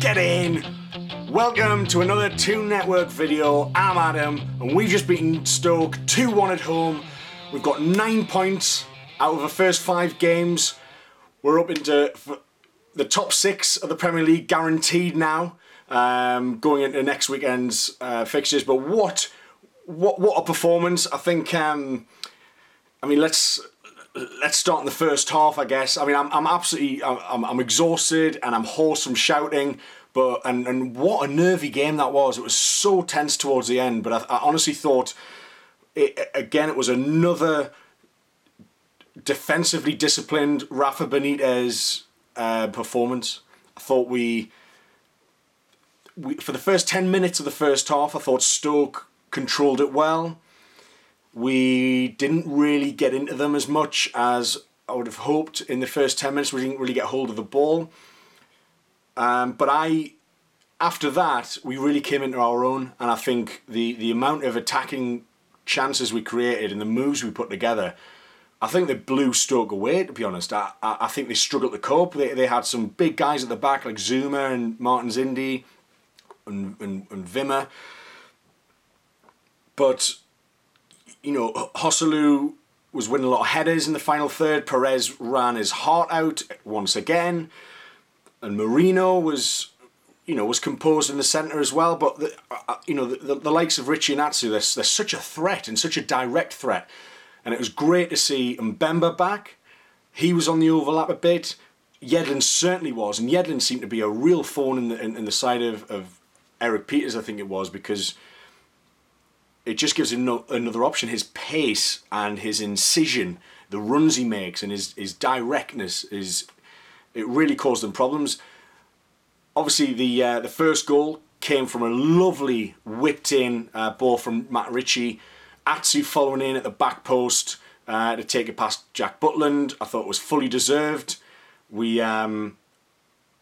get in. Welcome to another Toon Network video. I'm Adam, and we've just beaten Stoke 2 1 at home. We've got nine points out of the first five games. We're up into the top six of the Premier League, guaranteed now, um, going into next weekend's uh, fixtures. But what, what, what a performance! I think. Um, I mean, let's let's start in the first half, I guess. I mean, I'm, I'm absolutely, I'm, I'm exhausted and I'm hoarse from shouting. But and and what a nervy game that was. It was so tense towards the end. But I, I honestly thought, it, again, it was another defensively disciplined Rafa Benitez uh, performance. I thought we, we for the first ten minutes of the first half, I thought Stoke controlled it well we didn't really get into them as much as I would have hoped in the first 10 minutes. We didn't really get hold of the ball. Um, but I, after that, we really came into our own, and I think the, the amount of attacking chances we created and the moves we put together, I think they blew Stoke away, to be honest. I, I, I think they struggled to cope. They, they had some big guys at the back like Zouma and Martins Indi and, and, and Wimmer. But you know, Joselu was winning a lot of headers in the final third. Perez ran his heart out once again, and Merino was, you know, was composed in the centre as well. But the, uh, you know, the, the, the, likes of Ritchie and Atsu, they're, they're such a threat and such a direct threat, and it was great to see Mbemba back. He was on the overlap a bit. Yedlin certainly was, and Yedlin seemed to be a real thorn in the in, in the side of, of Erik Pieters, I think it was, because it just gives him no, another option. His pace and his incision, the runs he makes, and his his directness is it really caused them problems. Obviously, the uh, the first goal came from a lovely whipped in uh, ball from Matt Ritchie. Atsu following in at the back post uh, to take it past Jack Butland. I thought it was fully deserved. We um,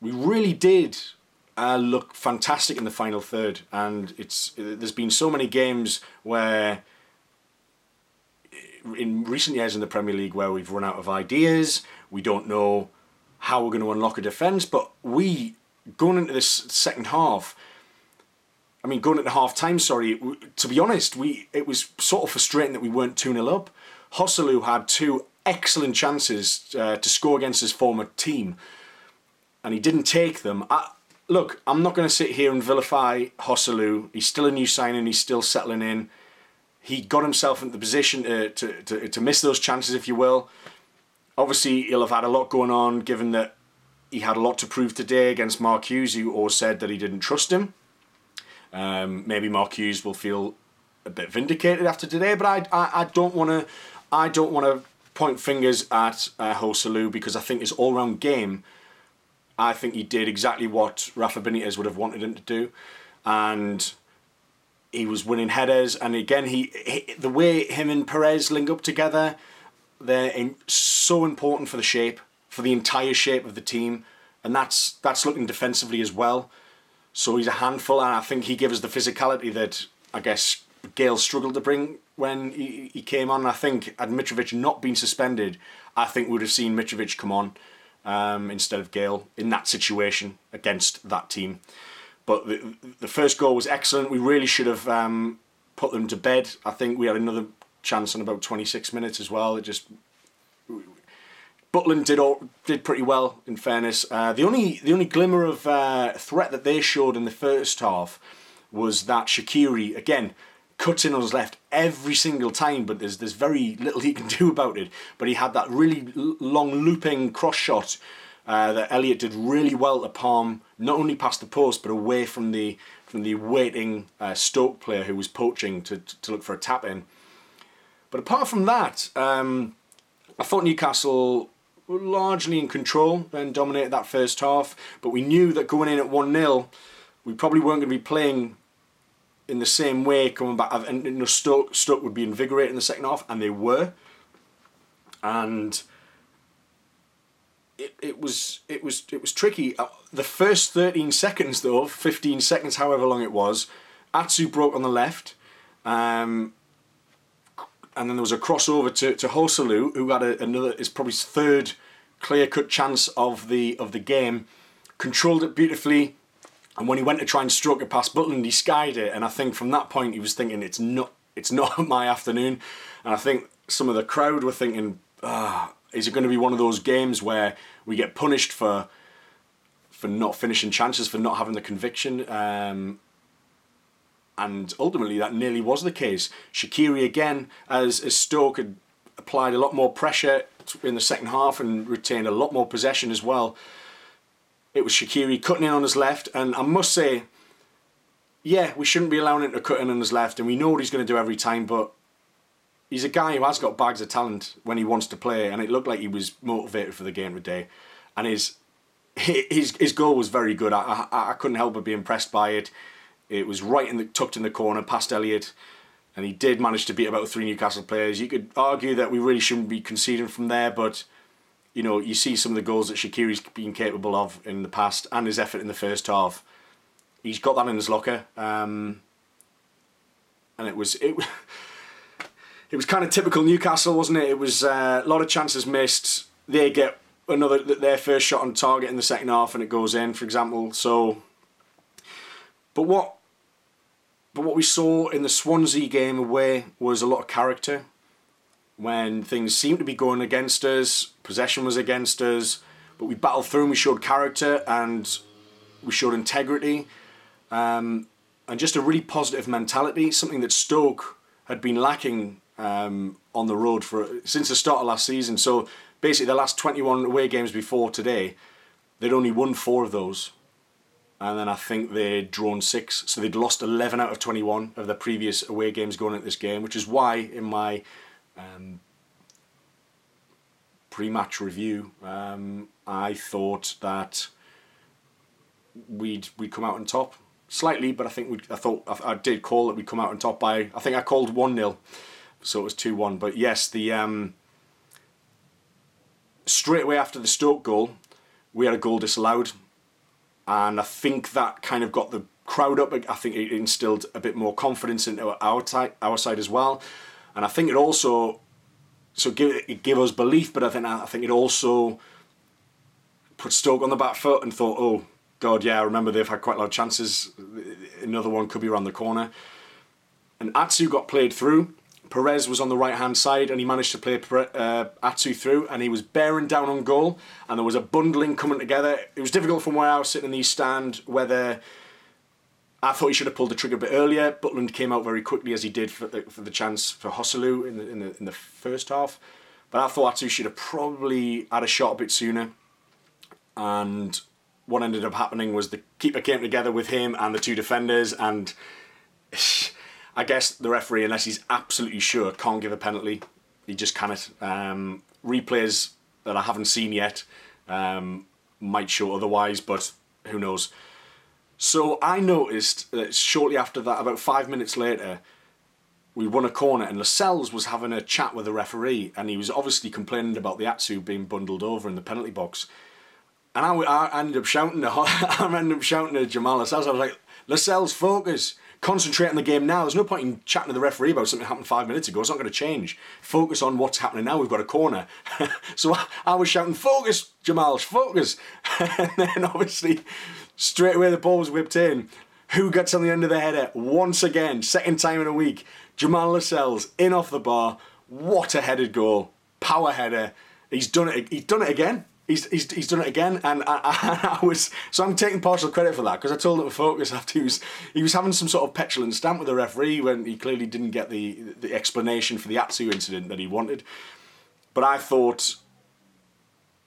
we really did uh, look fantastic in the final third, and it's there's been so many games where in recent years in the Premier League where we've run out of ideas, we don't know how we're going to unlock a defence, but we going into this second half. I mean, going into half time, sorry, to be honest, we it was sort of frustrating that we weren't 2 0 up. Joselu had two excellent chances uh, to score against his former team, and he didn't take them. I, look, I'm not going to sit here and vilify Joselu. He's still a new signing. He's still settling in. He got himself into the position to, to, to, to miss those chances, if you will. Obviously, he'll have had a lot going on, given that he had a lot to prove today against Mark Hughes, who always said that he didn't trust him. Um, maybe Mark Hughes will feel a bit vindicated after today, but I, I, I don't want to I don't want to point fingers at uh, Joselu because I think his all round game I think he did exactly what Rafa Benitez would have wanted him to do, and he was winning headers. And again, he, he the way him and Perez link up together, they're in, so important for the shape, for the entire shape of the team, and that's that's looking defensively as well. So he's a handful, and I think he gives the physicality that I guess Gayle struggled to bring when he, he came on. I think had Mitrovic not been suspended, I think we would have seen Mitrovic come on um, instead of Gayle in that situation against that team. But the, the first goal was excellent. We really should have um, put them to bed. I think we had another chance in about 26 minutes as well. It just Butland did all, did pretty well in fairness. Uh, the only the only glimmer of uh, threat that they showed in the first half was that Shaqiri again cuts in on his left every single time, but there's there's very little he can do about it. But he had that really long looping cross shot uh, that Elliot did really well to palm, not only past the post but away from the from the waiting uh, Stoke player who was poaching to, to look for a tap in. But apart from that, um, I thought Newcastle were largely in control and dominated that first half. But we knew that going in at one 0 we probably weren't going to be playing in the same way coming back. And you know, Stoke, Stoke would be invigorated in the second half, and they were. And it, it was it was it was tricky. Uh, the first thirteen seconds, though, fifteen seconds, however long it was, Atsu broke on the left. Um, and then there was a crossover to, to Joselu, who had a, another is probably his third clear cut chance of the of the game. Controlled it beautifully, And when he went to try and stroke it past Butland, he skied it. And I think from that point, he was thinking, it's not, it's not my afternoon. And I think some of the crowd were thinking, ah, is it going to be one of those games where we get punished for for not finishing chances, for not having the conviction? Um, and ultimately, that nearly was the case. Shaqiri again, as, as Stoke had applied a lot more pressure in the second half and retained a lot more possession as well. It was Shaqiri cutting in on his left, and I must say, yeah, we shouldn't be allowing him to cut in on his left, and we know what he's going to do every time, but he's a guy who has got bags of talent when he wants to play, and it looked like he was motivated for the game today, and his his his goal was very good. I I, I couldn't help but be impressed by it. It was right in the tucked in the corner past Elliot, and he did manage to beat about three Newcastle players. You could argue that we really shouldn't be conceding from there, but you know you see some of the goals that Shaqiri's been capable of in the past and his effort in the first half. He's got that in his locker, um, and it was it. It was kind of typical Newcastle, wasn't it? It was uh, a lot of chances missed. They get another their first shot on target in the second half, and it goes in, for example. So but what but what we saw in the Swansea game away was a lot of character. When things seemed to be going against us, possession was against us, but we battled through and we showed character and we showed integrity um, and just a really positive mentality, something that Stoke had been lacking um, on the road for since the start of last season. So basically, the last 21 away games before today, they'd only won four of those and then I think they'd drawn six, so they'd lost 11 out of 21 of their previous away games going into this game, which is why in my um, pre-match review um, I thought that we'd we'd come out on top slightly, but I think we I thought I, I, did call that we'd come out on top by I think I called one 0 so it was two one. But yes, the um, straight away after the Stoke goal, we had a goal disallowed and I think that kind of got the crowd up. I think it instilled a bit more confidence into our side, our side as well, and I think it also so give it give us belief. But I think I think it also put Stoke on the back foot and thought, oh God, yeah, I remember they've had quite a lot of chances. Another one could be around the corner, and Atsu got played through. Perez was on the right hand side and he managed to play uh, Atsu through and he was bearing down on goal and there was a bundling coming together. It was difficult from where I was sitting in the stand whether I thought he should have pulled the trigger a bit earlier. Butland came out very quickly as he did for the, for the chance for Joselu in the, in, the, in the first half. But I thought Atsu should have probably had a shot a bit sooner. And what ended up happening was the keeper came together with him and the two defenders and I guess the referee, unless he's absolutely sure, can't give a penalty. He just cannot. Um, replays that I haven't seen yet um, might show otherwise, but who knows. So I noticed that shortly after that, about five minutes later, we won a corner and Lascelles was having a chat with the referee and he was obviously complaining about the Atsu being bundled over in the penalty box. And I, I ended up shouting to I ended up shouting to Jamal Lascelles. I was like, Lascelles, focus concentrate on the game now. There's no point in chatting to the referee about something that happened five minutes ago. It's not going to change. Focus on what's happening now. We've got a corner. so I, I, was shouting, focus, Jamal, focus. and then obviously, straight away the ball was whipped in. Who gets on the end of the header once again? Second time in a week. Jamal Lascelles in off the bar. What a headed goal. Power header. He's done it. He's done it again he's, he's, he's done it again, and I, I, I was so I'm taking partial credit for that because I told him to focus after he was he was having some sort of petulant stamp with the referee when he clearly didn't get the the explanation for the Atsu incident that he wanted. But I thought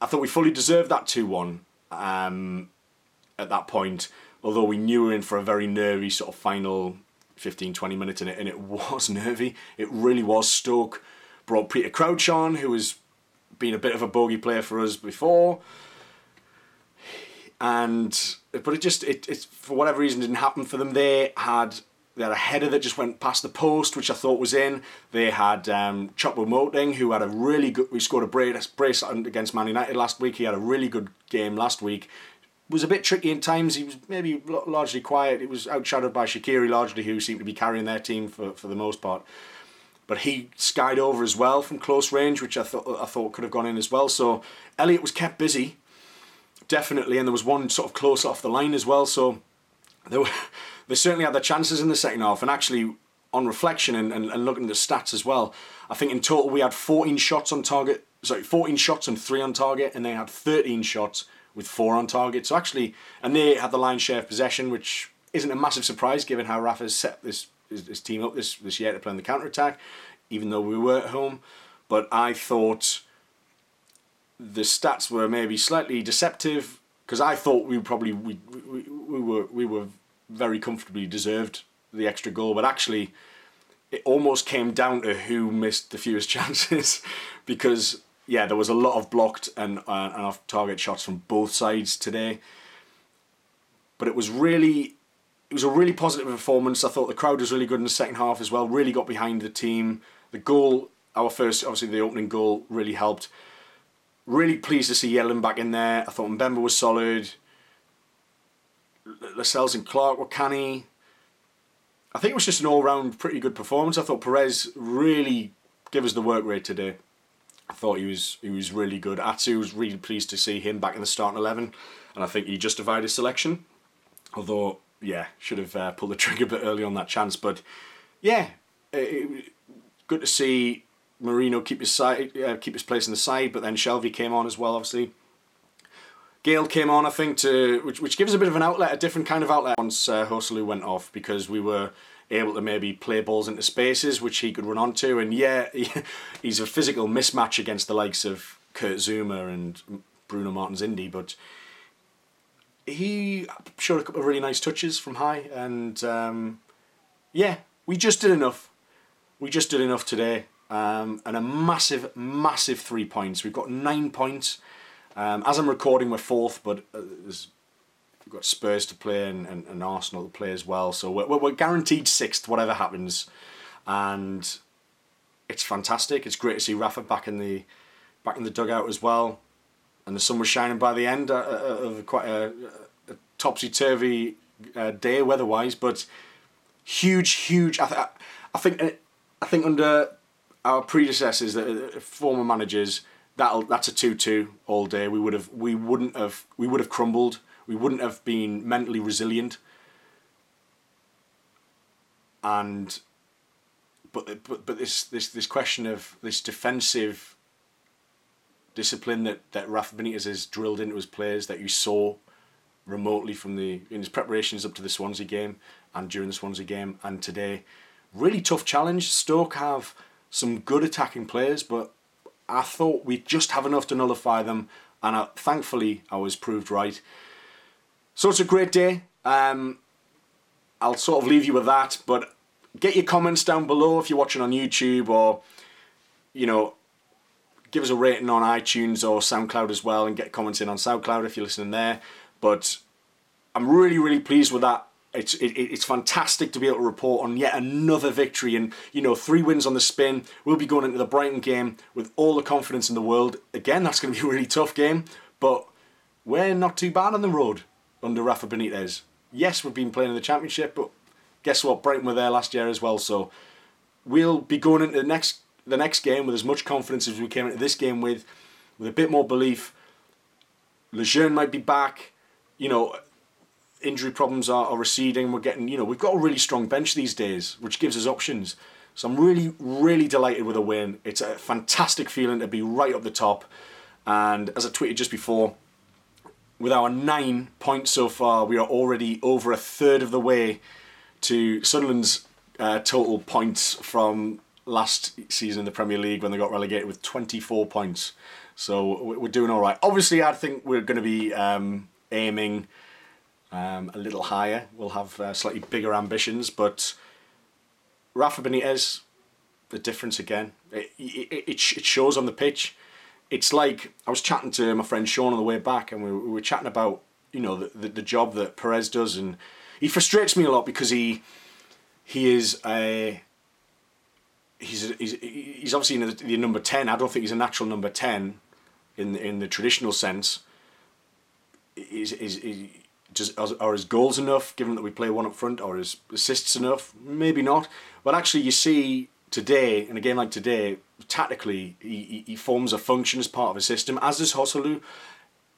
I thought we fully deserved that two one um, at that point, although we knew we were in for a very nervy sort of final 15 20 minutes in it, and it was nervy. It really was. Stoke brought Peter Crouch on, who was been a bit of a bogey player for us before. And but it just it, it for whatever reason didn't happen for them. They had they had a header that just went past the post, which I thought was in. They had um, Choupo-Moting, who had a really good. We scored a brace, brace against Man United last week. He had a really good game last week. Was a bit tricky in times. He was maybe largely quiet. It was outshadowed by Shaqiri largely, who seemed to be carrying their team for, for the most part but he skied over as well from close range, which I thought I thought could have gone in as well. So Elliot was kept busy, definitely, and there was one sort of close off the line as well. So they, were, they certainly had their chances in the second half. And actually, on reflection and, and, and looking at the stats as well, I think in total we had 14 shots on target. Sorry, 14 shots and three on target, and they had 13 shots with four on target. So actually, and they had the lion's share of possession, which isn't a massive surprise given how Rafa's set this his, his team up this this year to play on the counter attack, even though we were at home. But I thought the stats were maybe slightly deceptive because I thought we probably we, we, we were we were very comfortably deserved the extra goal, but actually it almost came down to who missed the fewest chances because yeah there was a lot of blocked and uh, and off target shots from both sides today. But it was really it was a really positive performance. I thought the crowd was really good in the second half as well. Really got behind the team. The goal, our first, obviously the opening goal, really helped. Really pleased to see Yedlin back in there. I thought Mbemba was solid. Lascelles and Clark were canny. I think it was just an all-round pretty good performance. I thought Perez really gave us the work rate today. I thought he was he was really good. Atsu was really pleased to see him back in the starting eleven, and I think he justified his selection. Although yeah, should have uh, pulled the trigger a bit early on that chance. But yeah, it, good to see Merino keep his side, uh, keep his place in the side. But then Shelvey came on as well, obviously. Gayle came on, I think, to which which gives a bit of an outlet, a different kind of outlet once uh, went off because we were able to maybe play balls into spaces which he could run onto. And yeah, he's a physical mismatch against the likes of Kurt Zouma and Bruno Martins Indi, but he showed a couple of really nice touches from high, and um, yeah, we just did enough. We just did enough today, um, and a massive, massive three points. We've got nine points. Um, as I'm recording, we're fourth, but uh, we've got Spurs to play and, and, and, Arsenal to play as well. So we're, we're guaranteed sixth, whatever happens, and it's fantastic. It's great to see Rafa back in the back in the dugout as well and the sun was shining by the end uh, uh, of quite a, a topsy turvy uh, day weather-wise, but huge, huge. I, th- I think uh, I think under our predecessors, the uh, former managers, that that's a two-two all day. We would have we wouldn't have we would have crumbled. We wouldn't have been mentally resilient. And but but but this this this question of this defensive discipline that, that Rafa Benitez has drilled into his players that you saw remotely from the in his preparations up to the Swansea game and during the Swansea game and today. Really tough challenge. Stoke have some good attacking players, but I thought we'd just have enough to nullify them, and I, thankfully I was proved right. So it's a great day. Um, I'll sort of leave you with that, but get your comments down below if you're watching on YouTube or, you know, give us a rating on iTunes or SoundCloud as well and get comments in on SoundCloud if you're listening there. But I'm really, really pleased with that. It's it, it's fantastic to be able to report on yet another victory and you know three wins on the spin. We'll be going into the Brighton game with all the confidence in the world. Again, that's going to be a really tough game, but we're not too bad on the road under Rafa Benitez. Yes, we've been playing in the Championship, but guess what? Brighton were there last year as well, so we'll be going into the next the next game with as much confidence as we came into this game with, with a bit more belief. Lejeune might be back. You know, injury problems are, are receding. We're getting, you know, we've got a really strong bench these days, which gives us options. So I'm really, really delighted with a win. It's a fantastic feeling to be right up the top. And as I tweeted just before, with our nine points so far, we are already over a third of the way to Sunderland's uh, total points from last season in the Premier League when they got relegated with 24 points. So we're doing all right. Obviously, I think we're going to be um, aiming um, a little higher. We'll have uh, slightly bigger ambitions, but Rafa Benitez, the difference again. It, it, it, shows on the pitch. It's like I was chatting to my friend Sean on the way back, and we, we were chatting about you know the, the, the job that Perez does, and he frustrates me a lot because he he is a he's he's he's obviously in the, the, number ten. I don't think he's a natural number ten, in in the traditional sense. Is is, just are his goals enough? Given that we play one up front, or his assists enough? Maybe not. But actually, you see today in a game like today, tactically he, he forms a function as part of a system. As does Joselu.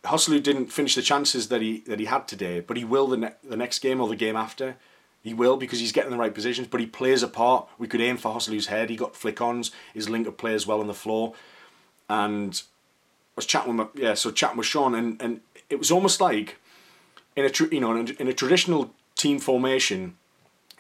Joselu didn't finish the chances that he that he had today, but he will the ne- the next game or the game after. He will because he's getting the right positions, but he plays a part. We could aim for Joselu's head. He got flick ons. His link up plays well on the floor, and I was chatting with my, yeah, so chatting with Sean, and, and it was almost like in a tr- you know in a, in a traditional team formation,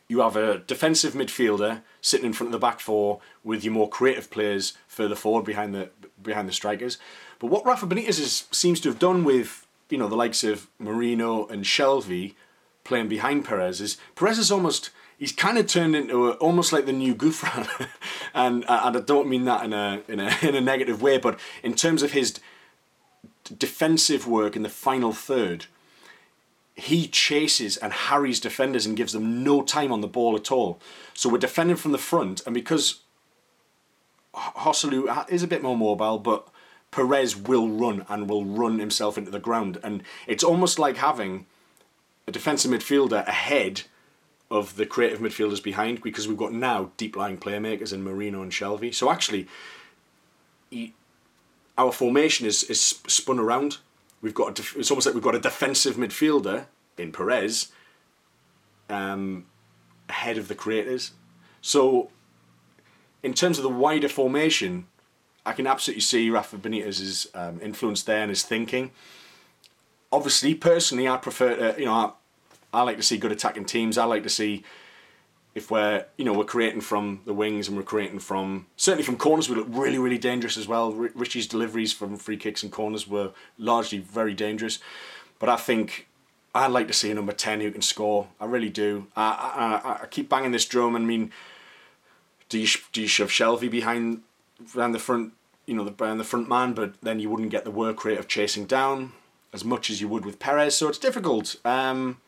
you have a defensive midfielder sitting in front of the back four with your more creative players further forward behind the behind the strikers. But what Rafa Benitez is, seems to have done with you know the likes of Merino and Shelvey playing behind Perez is Perez is almost he's kind of turned into a, almost like the new Gouffran, and uh, and I don't mean that in a in a in a negative way, but in terms of his defensive work in the final third, he chases and harries defenders and gives them no time on the ball at all. So we're defending from the front, and because Joselu uh, is a bit more mobile, but Perez will run and will run himself into the ground, and it's almost like having a defensive midfielder ahead of the creative midfielders behind because we've got now deep lying playmakers in Merino and Shelvey. So actually, he, our formation is, is spun around. We've got a, it's almost like we've got a defensive midfielder in Perez um, ahead of the creators. So in terms of the wider formation, I can absolutely see Rafa Benitez's um, influence there and his thinking. Obviously, personally, I prefer to, you know, I, I like to see good attacking teams. I like to see if we're you know we're creating from the wings and we're creating from certainly from corners we look really really dangerous as well. Ritchie's deliveries from free kicks and corners were largely very dangerous, but I think I'd like to see a number ten who can score. I really do. I I, I keep banging this drum. I mean, do you do you shove Shelvey behind behind the front? You know, the the front man, but then you wouldn't get the work rate of chasing down as much as you would with Perez. So it's difficult. Um,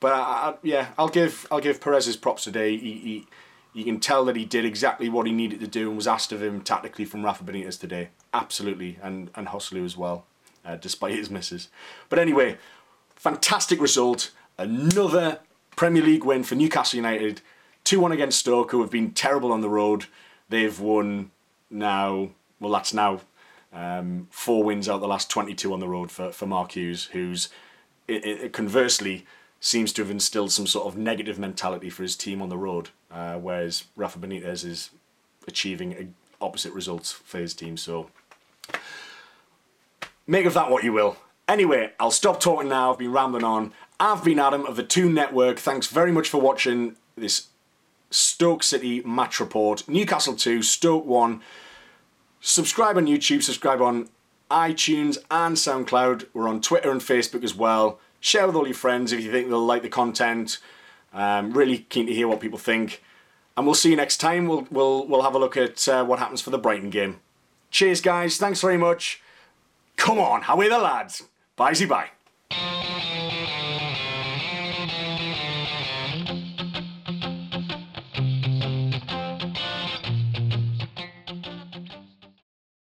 but I, I, yeah, I'll give I'll give Perez's props today. He, he you can tell that he did exactly what he needed to do and was asked of him tactically from Rafa Benitez today. Absolutely, and and Joselu as well, uh, despite his misses. But anyway, fantastic result. Another Premier League win for Newcastle United. 2 1 against Stoke, who have been terrible on the road. They've won now, well, that's now um, four wins out the last 22 on the road for, for Mark Hughes, who's it, it, conversely seems to have instilled some sort of negative mentality for his team on the road, uh, whereas Rafa Benitez is achieving opposite results for his team. So make of that what you will. Anyway, I'll stop talking now. I've been rambling on. I've been Adam of the Toon Network. Thanks very much for watching this Stoke City match report. Newcastle 2, Stoke 1. Subscribe on YouTube, subscribe on iTunes and SoundCloud. We're on Twitter and Facebook as well. Share with all your friends if you think they'll like the content. Um, really keen to hear what people think. And we'll see you next time. We'll, we'll, we'll have a look at uh, what happens for the Brighton game. Cheers, guys. Thanks very much. Come on, how are the lads? Bye, see bye.